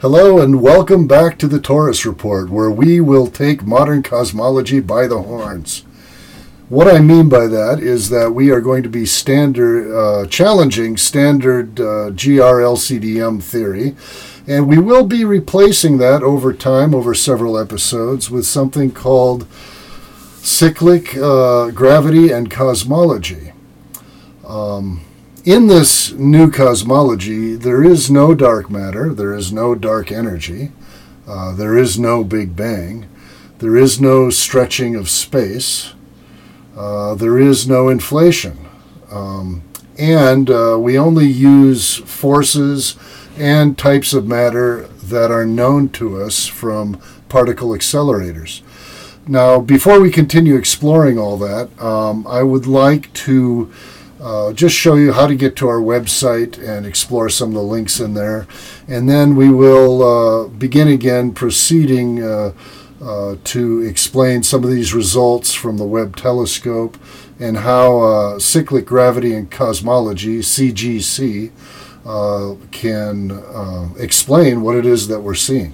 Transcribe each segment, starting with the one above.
Hello and welcome back to the Taurus Report, where we will take modern cosmology by the horns. What I mean by that is that we are going to be standard, uh, challenging standard uh, GRLCDM theory, and we will be replacing that over time, over several episodes, with something called cyclic uh, gravity and cosmology. Um, in this new cosmology, there is no dark matter, there is no dark energy, uh, there is no Big Bang, there is no stretching of space, uh, there is no inflation. Um, and uh, we only use forces and types of matter that are known to us from particle accelerators. Now, before we continue exploring all that, um, I would like to uh, just show you how to get to our website and explore some of the links in there. And then we will uh, begin again proceeding uh, uh to explain some of these results from the Webb telescope and how uh, cyclic gravity and cosmology, CGC, uh, can explain what it is that we're seeing.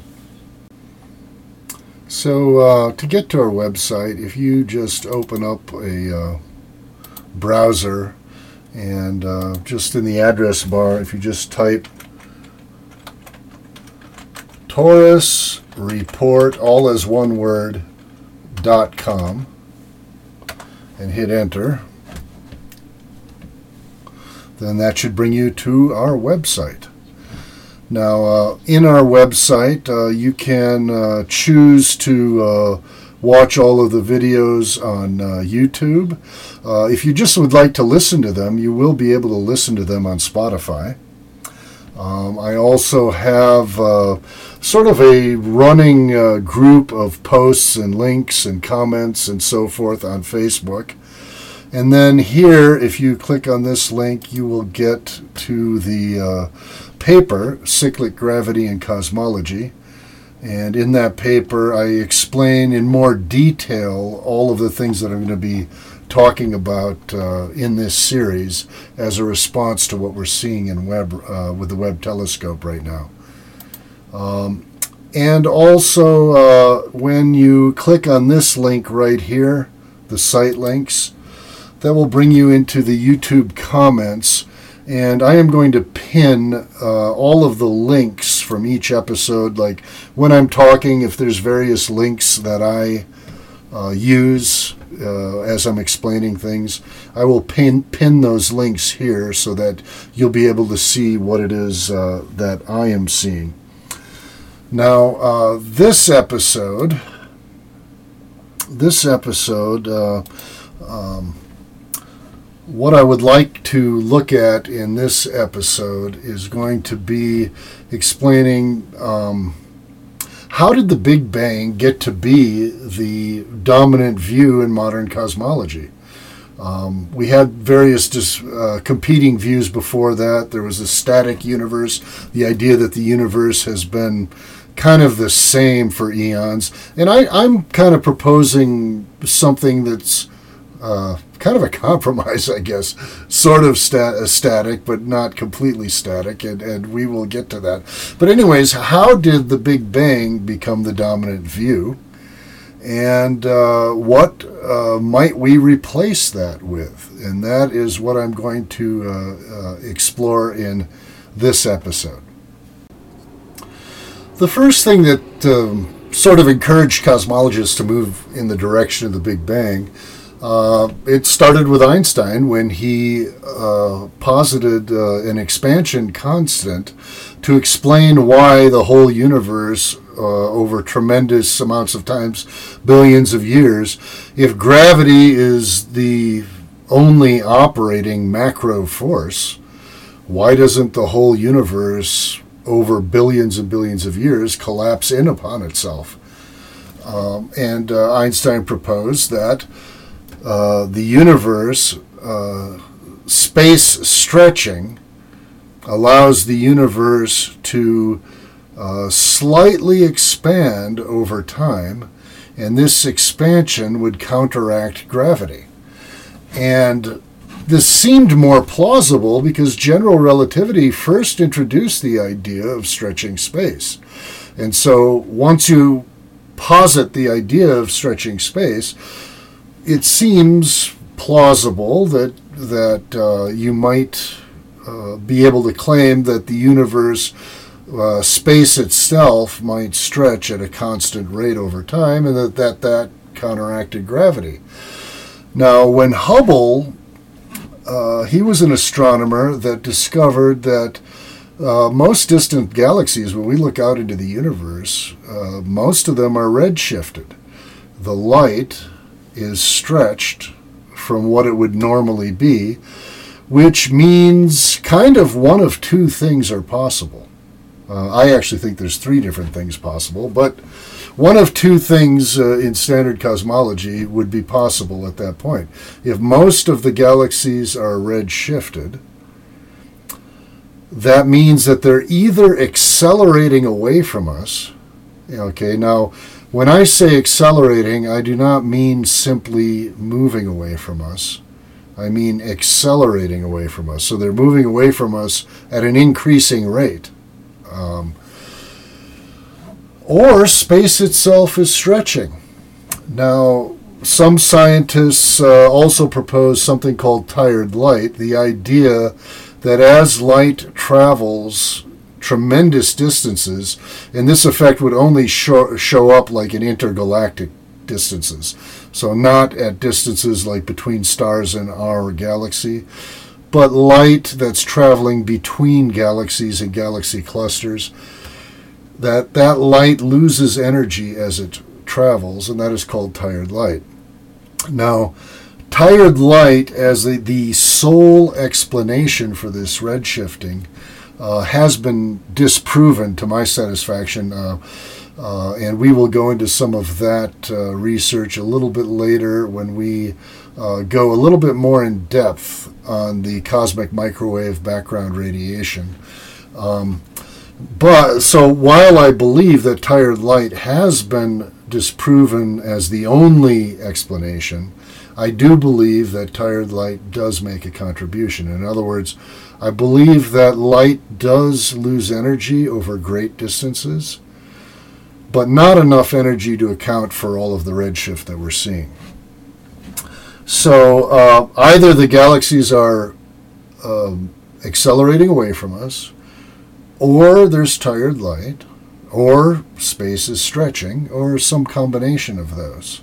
So, to get to our website, if you just open up a browser and uh, just in the address bar, if you just type Taurus report, all as one word, dot com, and hit enter, then that should bring you to our website. Now, uh, in our website, uh, you can uh, choose to uh, watch all of the videos on uh, YouTube. Uh, if you just would like to listen to them, you will be able to listen to them on Spotify. Um, I also have uh, sort of a running uh, group of posts and links and comments and so forth on Facebook. And then here, if you click on this link, you will get to the uh, paper, Cyclic Gravity and Cosmology. And in that paper, I explain in more detail all of the things that I'm going to be talking about uh, in this series as a response to what we're seeing in Webb uh, with the Webb telescope right now. Um, and also, uh, when you click on this link right here, the site links, that will bring you into the YouTube comments and I am going to pin uh, all of the links from each episode. Like when I'm talking, if there's various links that I uh, use uh, as I'm explaining things, I will pin pin those links here so that you'll be able to see what it is uh, that I am seeing. Now, uh, this episode, this episode. Uh, um, what I would like to look at in this episode is going to be explaining um, how did the Big Bang get to be the dominant view in modern cosmology. Um, we had various dis, uh, competing views before that. There was a static universe, the idea that the universe has been kind of the same for eons. And I, I'm kind of proposing something that's uh, kind of a compromise, I guess, sort of stat- static, but not completely static, and, and we will get to that. But, anyways, how did the Big Bang become the dominant view? And uh, what uh, might we replace that with? And that is what I'm going to uh, uh explore in this episode. The first thing that um, sort of encouraged cosmologists to move in the direction of the Big Bang uh, it started with Einstein when he uh, posited uh, an expansion constant to explain why the whole universe, uh, over tremendous amounts of times, billions of years, if gravity is the only operating macro force, why doesn't the whole universe, over billions and billions of years, collapse in upon itself? Um, and uh, Einstein proposed that uh, the universe, uh, space stretching, allows the universe to uh, slightly expand over time, and this expansion would counteract gravity. And this seemed more plausible because general relativity first introduced the idea of stretching space. And so once you posit the idea of stretching space, it seems plausible that that uh, you might uh, be able to claim that the universe uh, space itself might stretch at a constant rate over time and that that, that counteracted gravity. Now, when Hubble, uh, he was an astronomer that discovered that uh, most distant galaxies, when we look out into the universe, uh, most of them are redshifted. The light is stretched from what it would normally be, which means kind of one of two things are possible. Uh, I actually think there's three different things possible, but one of two things uh, in standard cosmology would be possible at that point. If most of the galaxies are redshifted, that means that they're either accelerating away from us. Okay, now when I say accelerating, I do not mean simply moving away from us. I mean accelerating away from us. So they're moving away from us at an increasing rate. Um, or space itself is stretching. Now, some scientists uh, also propose something called tired light, the idea that as light travels tremendous distances, and this effect would only show, show up like in intergalactic distances. So, not at distances like between stars in our galaxy, but light that's traveling between galaxies and galaxy clusters. That that light loses energy as it travels, and that is called tired light. Now, tired light as the, the sole explanation for this redshifting uh, has been disproven to my satisfaction. Uh, uh, and we will go into some of that uh, research a little bit later when we uh, go a little bit more in depth on the cosmic microwave background radiation. Um, but so while I believe that tired light has been disproven as the only explanation, I do believe that tired light does make a contribution. In other words, I believe that light does lose energy over great distances, but not enough energy to account for all of the redshift that we're seeing. So uh, either the galaxies are um, accelerating away from us, or there's tired light, or space is stretching, or some combination of those.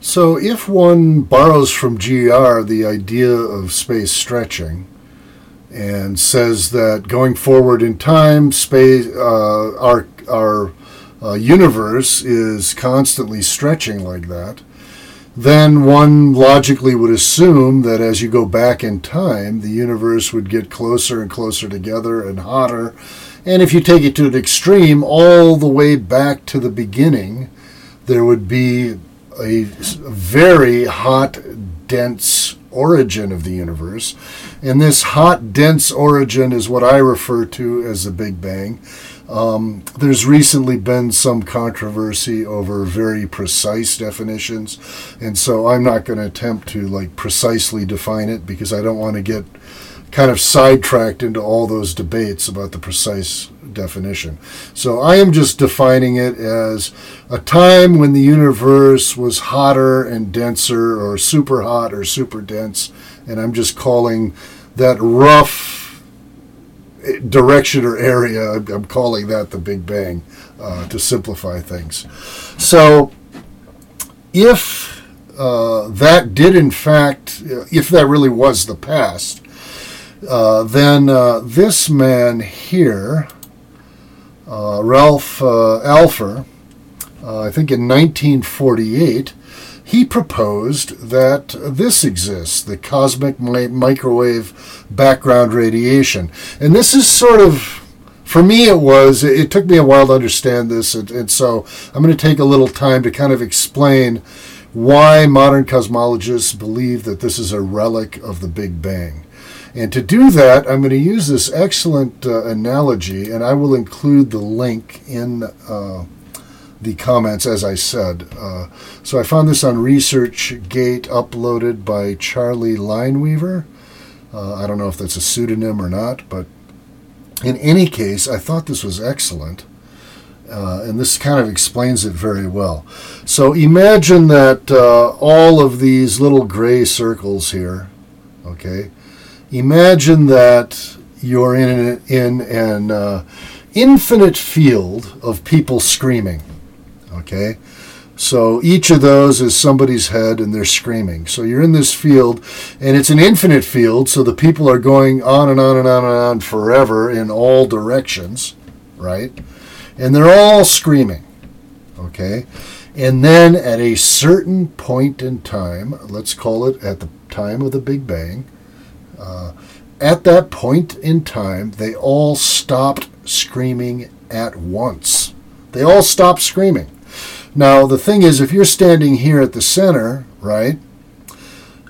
So if one borrows from GR the idea of space stretching, and says that going forward in time, space, uh, our our uh, universe is constantly stretching like that, then one logically would assume that as you go back in time, the universe would get closer and closer together and hotter. And if you take it to an extreme, all the way back to the beginning, there would be a very hot, dense origin of the universe. And this hot, dense origin is what I refer to as the Big Bang. Um, there's recently been some controversy over very precise definitions, and so I'm not going to attempt to like precisely define it because I don't want to get kind of sidetracked into all those debates about the precise definition. So I am just defining it as a time when the universe was hotter and denser, or super hot or super dense, and I'm just calling that rough direction or area, I'm calling that the Big Bang uh, to simplify things. So if uh, that did in fact, if that really was the past, uh, then uh, this man here, uh, Ralph uh, Alpher, uh, I think in 1948, he proposed that this exists, the cosmic mi- microwave background radiation. And this is sort of, for me, it was, it took me a while to understand this, and, and so I'm going to take a little time to kind of explain why modern cosmologists believe that this is a relic of the Big Bang. And to do that, I'm going to use this excellent uh, analogy, and I will include the link in uh, the comments, as I said. Uh, so I found this on ResearchGate, uploaded by Charlie Lineweaver. Uh, I don't know if that's a pseudonym or not, but in any case, I thought this was excellent. Uh, and this kind of explains it very well. So imagine that uh, all of these little gray circles here, okay, imagine that you're in an, in an uh, infinite field of people screaming, okay? So each of those is somebody's head and they're screaming. So you're in this field and it's an infinite field, so the people are going on and on and on and on forever in all directions, right? And they're all screaming, okay? And then at a certain point in time, let's call it at the time of the Big Bang, uh, at that point in time, they all stopped screaming at once. They all stopped screaming. Now, the thing is, if you're standing here at the center, right,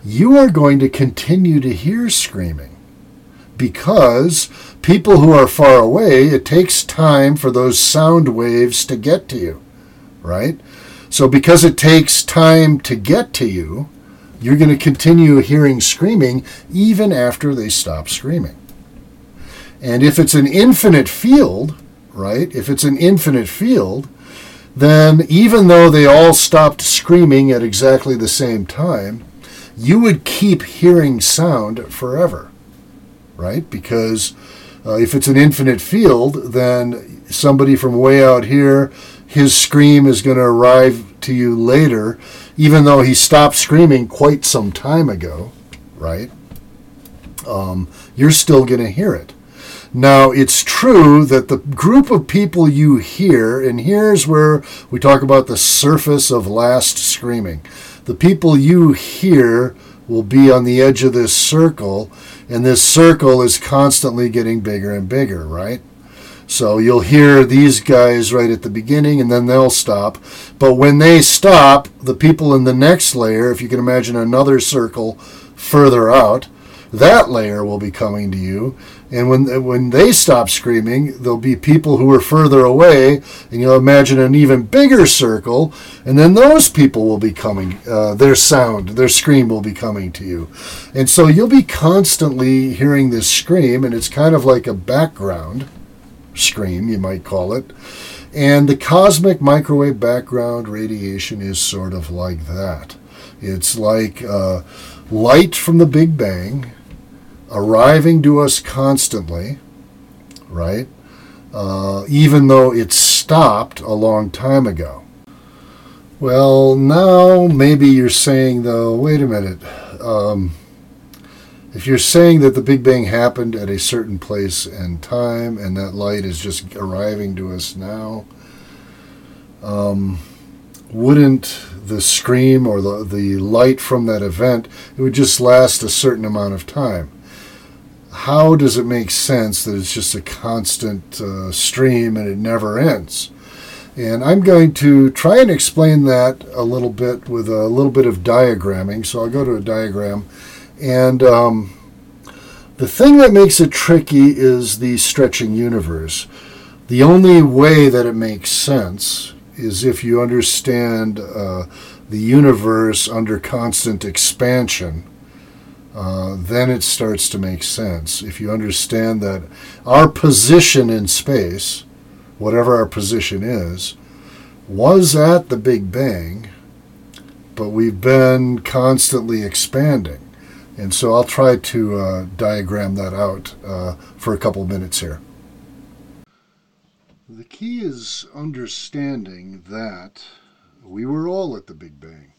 you are going to continue to hear screaming because people who are far away, it takes time for those sound waves to get to you, right? So, because it takes time to get to you, you're going to continue hearing screaming even after they stop screaming. And if it's an infinite field, right, if it's an infinite field, then even though they all stopped screaming at exactly the same time, you would keep hearing sound forever, right? Because uh, if it's an infinite field, then somebody from way out here, his scream is going to arrive to you later, even though he stopped screaming quite some time ago, right? Um, you're still going to hear it. Now, it's true that the group of people you hear, and here's where we talk about the surface of last screaming. The people you hear will be on the edge of this circle, and this circle is constantly getting bigger and bigger, right? So you'll hear these guys right at the beginning and then they'll stop. But when they stop, the people in the next layer, if you can imagine another circle further out, that layer will be coming to you. And when when they stop screaming, there'll be people who are further away, and you'll imagine an even bigger circle, and then those people will be coming. Uh, their sound, their scream will be coming to you, and so you'll be constantly hearing this scream, and it's kind of like a background scream, you might call it. And the cosmic microwave background radiation is sort of like that. It's like uh, light from the Big Bang arriving to us constantly, right? Uh, even though it stopped a long time ago. Well, now maybe you're saying, though, wait a minute. Um, if you're saying that the Big Bang happened at a certain place and time, and that light is just arriving to us now, um, wouldn't the scream or the, the light from that event, it would just last a certain amount of time? how does it make sense that it's just a constant uh, stream and it never ends? And I'm going to try and explain that a little bit with a little bit of diagramming. So I'll go to a diagram. And um, the thing that makes it tricky is the stretching universe. The only way that it makes sense is if you understand uh, the universe under constant expansion uh, then it starts to make sense. If you understand that our position in space, whatever our position is, was at the Big Bang, but we've been constantly expanding. And so I'll try to uh, diagram that out uh, for a couple minutes here. The key is understanding that we were all at the Big Bang.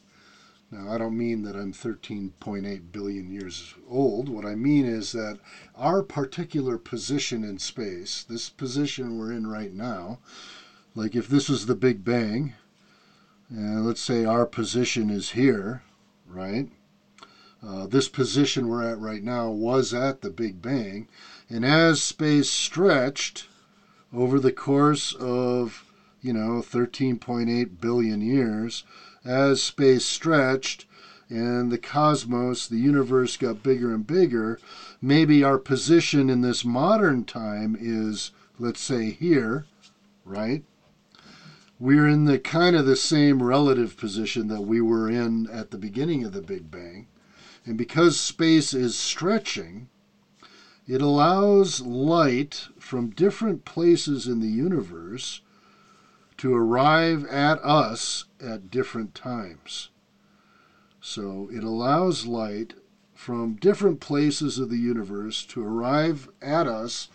Now, I don't mean that I'm 13.8 billion years old. What I mean is that our particular position in space, this position we're in right now, like if this was the Big Bang, and let's say our position is here, right? Uh, this position we're at right now was at the Big Bang, and as space stretched over the course of, you know, 13.8 billion years, as space stretched and the cosmos, the universe got bigger and bigger, maybe our position in this modern time is, let's say, here, right? we're in the kind of the same relative position that we were in at the beginning of the Big Bang. And because space is stretching, it allows light from different places in the universe to arrive at us at different times. So it allows light from different places of the universe to arrive at us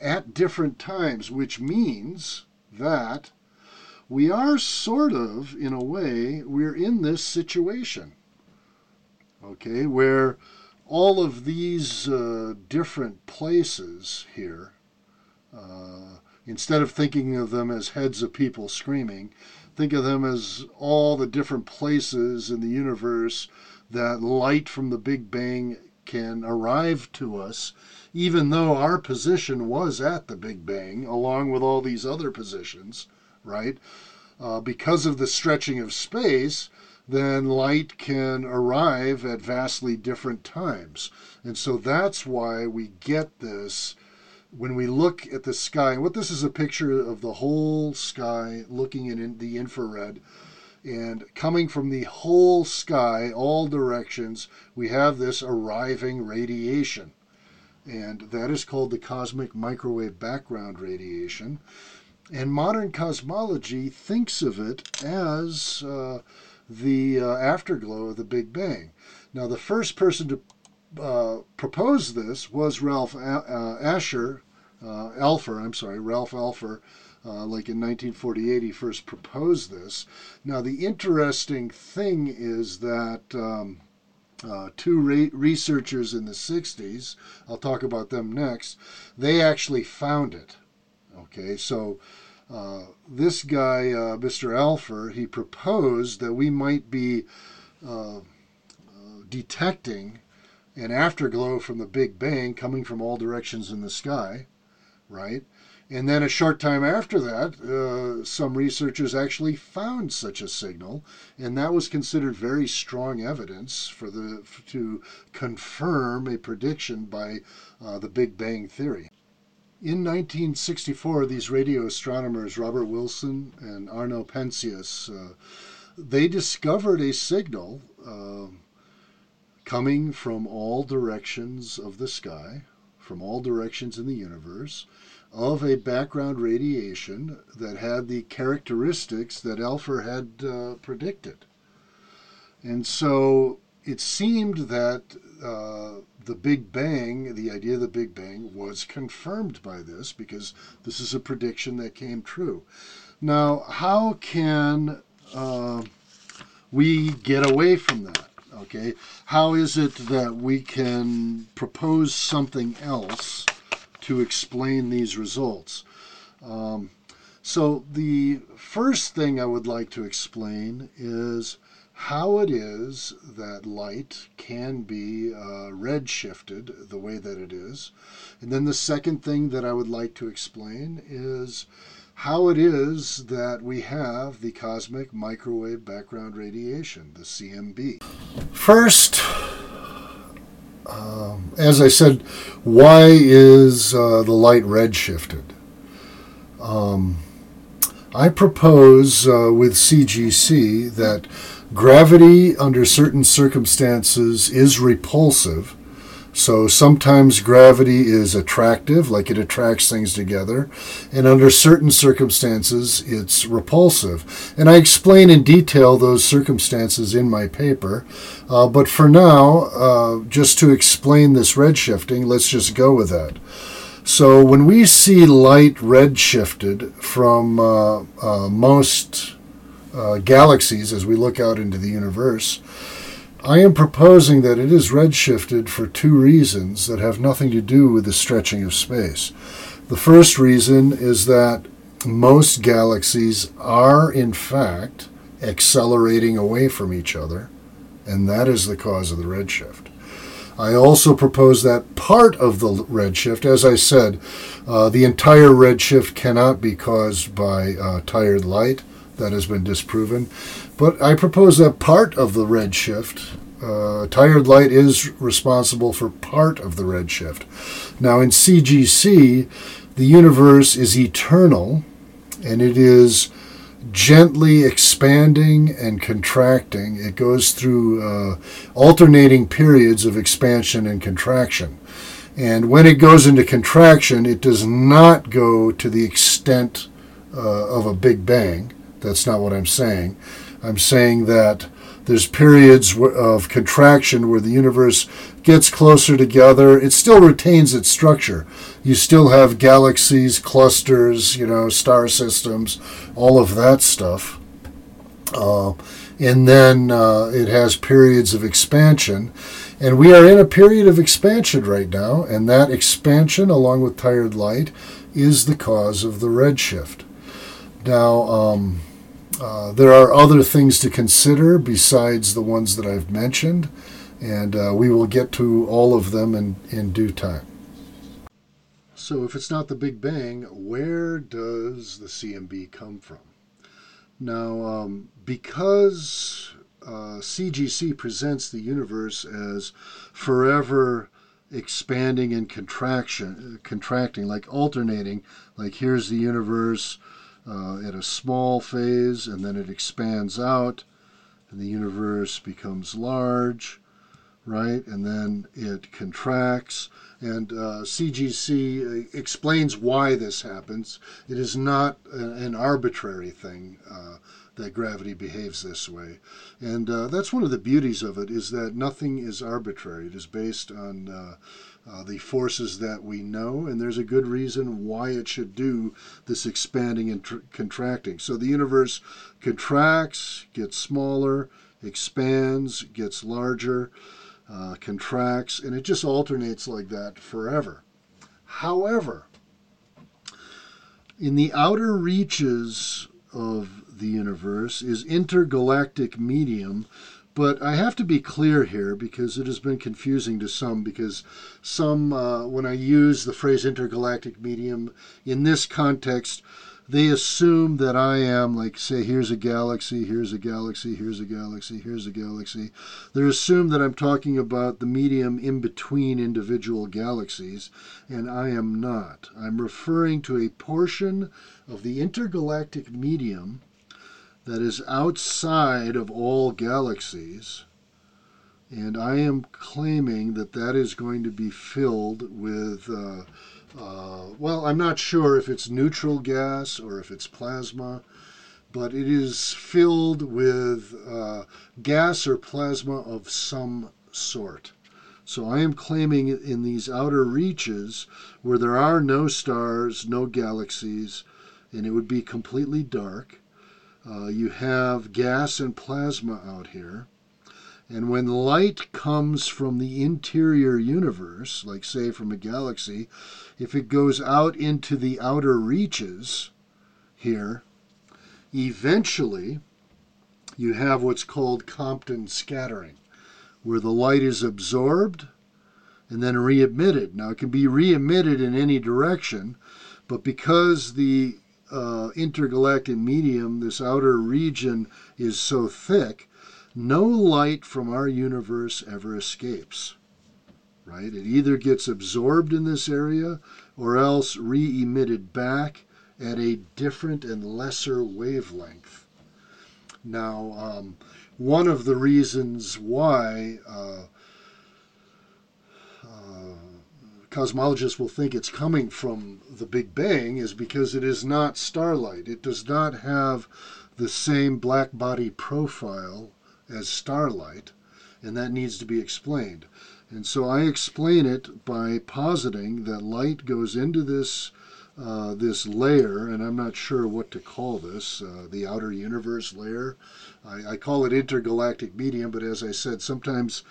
at different times, which means that we are sort of, in a way, we're in this situation, okay, where all of these uh, different places here, uh, instead of thinking of them as heads of people screaming, think of them as all the different places in the universe that light from the Big Bang can arrive to us, even though our position was at the Big Bang, along with all these other positions, right? Uh, because of the stretching of space, then light can arrive at vastly different times. And so that's why we get this when we look at the sky. What this is a picture of the whole sky looking in the infrared. And coming from the whole sky, all directions, we have this arriving radiation. And that is called the cosmic microwave background radiation. And modern cosmology thinks of it as uh, the uh, afterglow of the Big Bang. Now, the first person to uh, propose this was Ralph a- uh, Asher, uh, Alpher, I'm sorry, Ralph Alpher. Uh, like in 1948, he first proposed this. Now, the interesting thing is that um, uh, two re- researchers in the 60s, I'll talk about them next, they actually found it. Okay, so uh, this guy, uh, Mr. Alpher, he proposed that we might be uh, uh, detecting an afterglow from the Big Bang coming from all directions in the sky, right? And then a short time after that, uh, some researchers actually found such a signal, and that was considered very strong evidence for the to confirm a prediction by uh, the Big Bang theory. In 1964, these radio astronomers, Robert Wilson and Arno Penzias, uh, they discovered a signal uh, coming from all directions of the sky, from all directions in the universe, of a background radiation that had the characteristics that Alpher had uh, predicted. And so it seemed that uh, the Big Bang, the idea of the Big Bang, was confirmed by this because this is a prediction that came true. Now, how can uh, we get away from that? Okay, how is it that we can propose something else to explain these results? Um, so, the first thing I would like to explain is how it is that light can be uh, redshifted the way that it is. And then the second thing that I would like to explain is how it is that we have the cosmic microwave background radiation, the CMB. First, um, as I said, why is uh, the light redshifted? Um, I propose uh, with CGC that Gravity, under certain circumstances, is repulsive. So sometimes gravity is attractive, like it attracts things together, and under certain circumstances, it's repulsive. And I explain in detail those circumstances in my paper. Uh, but for now, uh, just to explain this redshifting, let's just go with that. So when we see light redshifted from uh, uh most uh, galaxies as we look out into the universe, I am proposing that it is redshifted for two reasons that have nothing to do with the stretching of space. The first reason is that most galaxies are, in fact, accelerating away from each other, and that is the cause of the redshift. I also propose that part of the redshift, as I said, uh, the entire redshift cannot be caused by uh, tired light that has been disproven. But I propose that part of the redshift, uh, tired light is responsible for part of the redshift. Now, in CGC, the universe is eternal and it is gently expanding and contracting. It goes through uh, alternating periods of expansion and contraction. And when it goes into contraction, it does not go to the extent uh, of a Big Bang. That's not what I'm saying. I'm saying that there's periods of contraction where the universe gets closer together. It still retains its structure. You still have galaxies, clusters, you know, star systems, all of that stuff. Uh, and then uh, it has periods of expansion. And we are in a period of expansion right now, and that expansion, along with tired light, is the cause of the redshift. Now, um, uh, there are other things to consider besides the ones that I've mentioned, and uh, we will get to all of them in, in due time. So, if it's not the Big Bang, where does the CMB come from? Now, um, because uh, CGC presents the universe as forever expanding and contraction, contracting, like alternating, like here's the universe uh, at a small phase, and then it expands out, and the universe becomes large, right? And then it contracts. And uh, CGC uh, explains why this happens. It is not an arbitrary thing uh, that gravity behaves this way. And uh, that's one of the beauties of it is that nothing is arbitrary. It is based on uh, uh, the forces that we know, and there's a good reason why it should do this expanding and tr- contracting. So the universe contracts, gets smaller, expands, gets larger, uh, contracts, and it just alternates like that forever. However, in the outer reaches of the universe is intergalactic medium but I have to be clear here because it has been confusing to some. Because some, uh, when I use the phrase intergalactic medium in this context, they assume that I am like, say, here's a galaxy, here's a galaxy, here's a galaxy, here's a galaxy. They assume that I'm talking about the medium in between individual galaxies, and I am not. I'm referring to a portion of the intergalactic medium that is outside of all galaxies. And I am claiming that that is going to be filled with, uh, uh, well, I'm not sure if it's neutral gas or if it's plasma, but it is filled with uh, gas or plasma of some sort. So I am claiming in these outer reaches where there are no stars, no galaxies, and it would be completely dark uh, you have gas and plasma out here. And when light comes from the interior universe, like say from a galaxy, if it goes out into the outer reaches here, eventually you have what's called Compton scattering, where the light is absorbed and then re-emitted. Now it can be re-emitted in any direction, but because the uh, intergalactic medium, this outer region, is so thick, no light from our universe ever escapes. Right? It either gets absorbed in this area or else re emitted back at a different and lesser wavelength. Now, um, one of the reasons why uh, cosmologists will think it's coming from the Big Bang is because it is not starlight. It does not have the same black body profile as starlight, and that needs to be explained. And so I explain it by positing that light goes into this uh, this layer, and I'm not sure what to call this, uh, the outer universe layer. I, I, call it intergalactic medium, but as I said, sometimes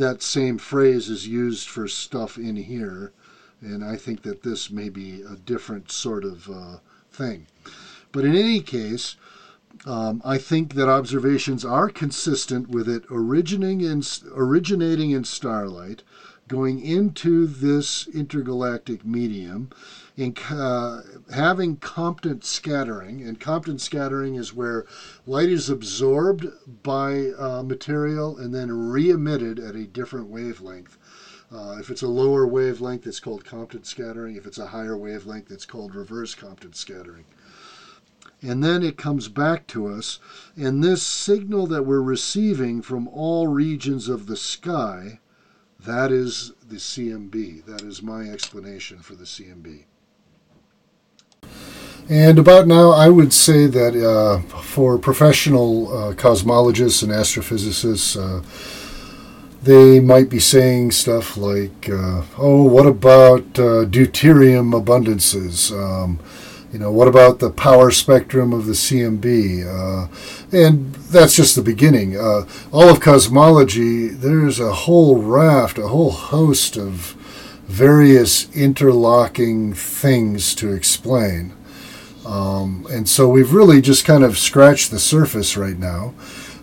that same phrase is used for stuff in here, and I think that this may be a different sort of uh, thing. But in any case, um, I think that observations are consistent with it originating in, originating in starlight, going into this intergalactic medium, in uh, having Compton scattering, and Compton scattering is where light is absorbed by uh, material and then re-emitted at a different wavelength. Uh, if it's a lower wavelength, it's called Compton scattering. If it's a higher wavelength, it's called reverse Compton scattering. and then it comes back to us. And this signal that we're receiving from all regions of the sky, that is the CMB. That is my explanation for the CMB. And about now, I would say that uh, for professional uh, cosmologists and astrophysicists, uh, they might be saying stuff like, uh, "Oh, what about uh, deuterium abundances?" Um, you know, what about the power spectrum of the CMB? Uh, and that's just the beginning. Uh, all of cosmology, there's a whole raft, a whole host of various interlocking things to explain. Um, and so we've really just kind of scratched the surface right now.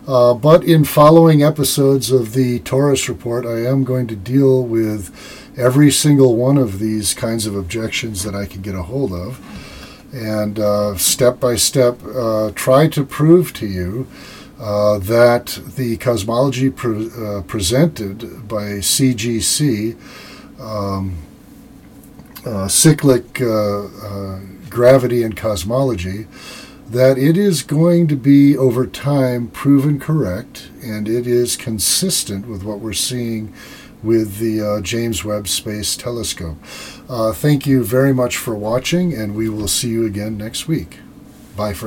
Uh, but in following episodes of the Taurus Report, I am going to deal with every single one of these kinds of objections that I can get a hold of and uh, step by step uh, try to prove to you uh, that the cosmology pre- uh, presented by CGC, um, uh, cyclic gravity and cosmology, that it is going to be over time proven correct and it is consistent with what we're seeing with the uh, James Webb Space Telescope. Uh, thank you very much for watching, and we will see you again next week. Bye for now.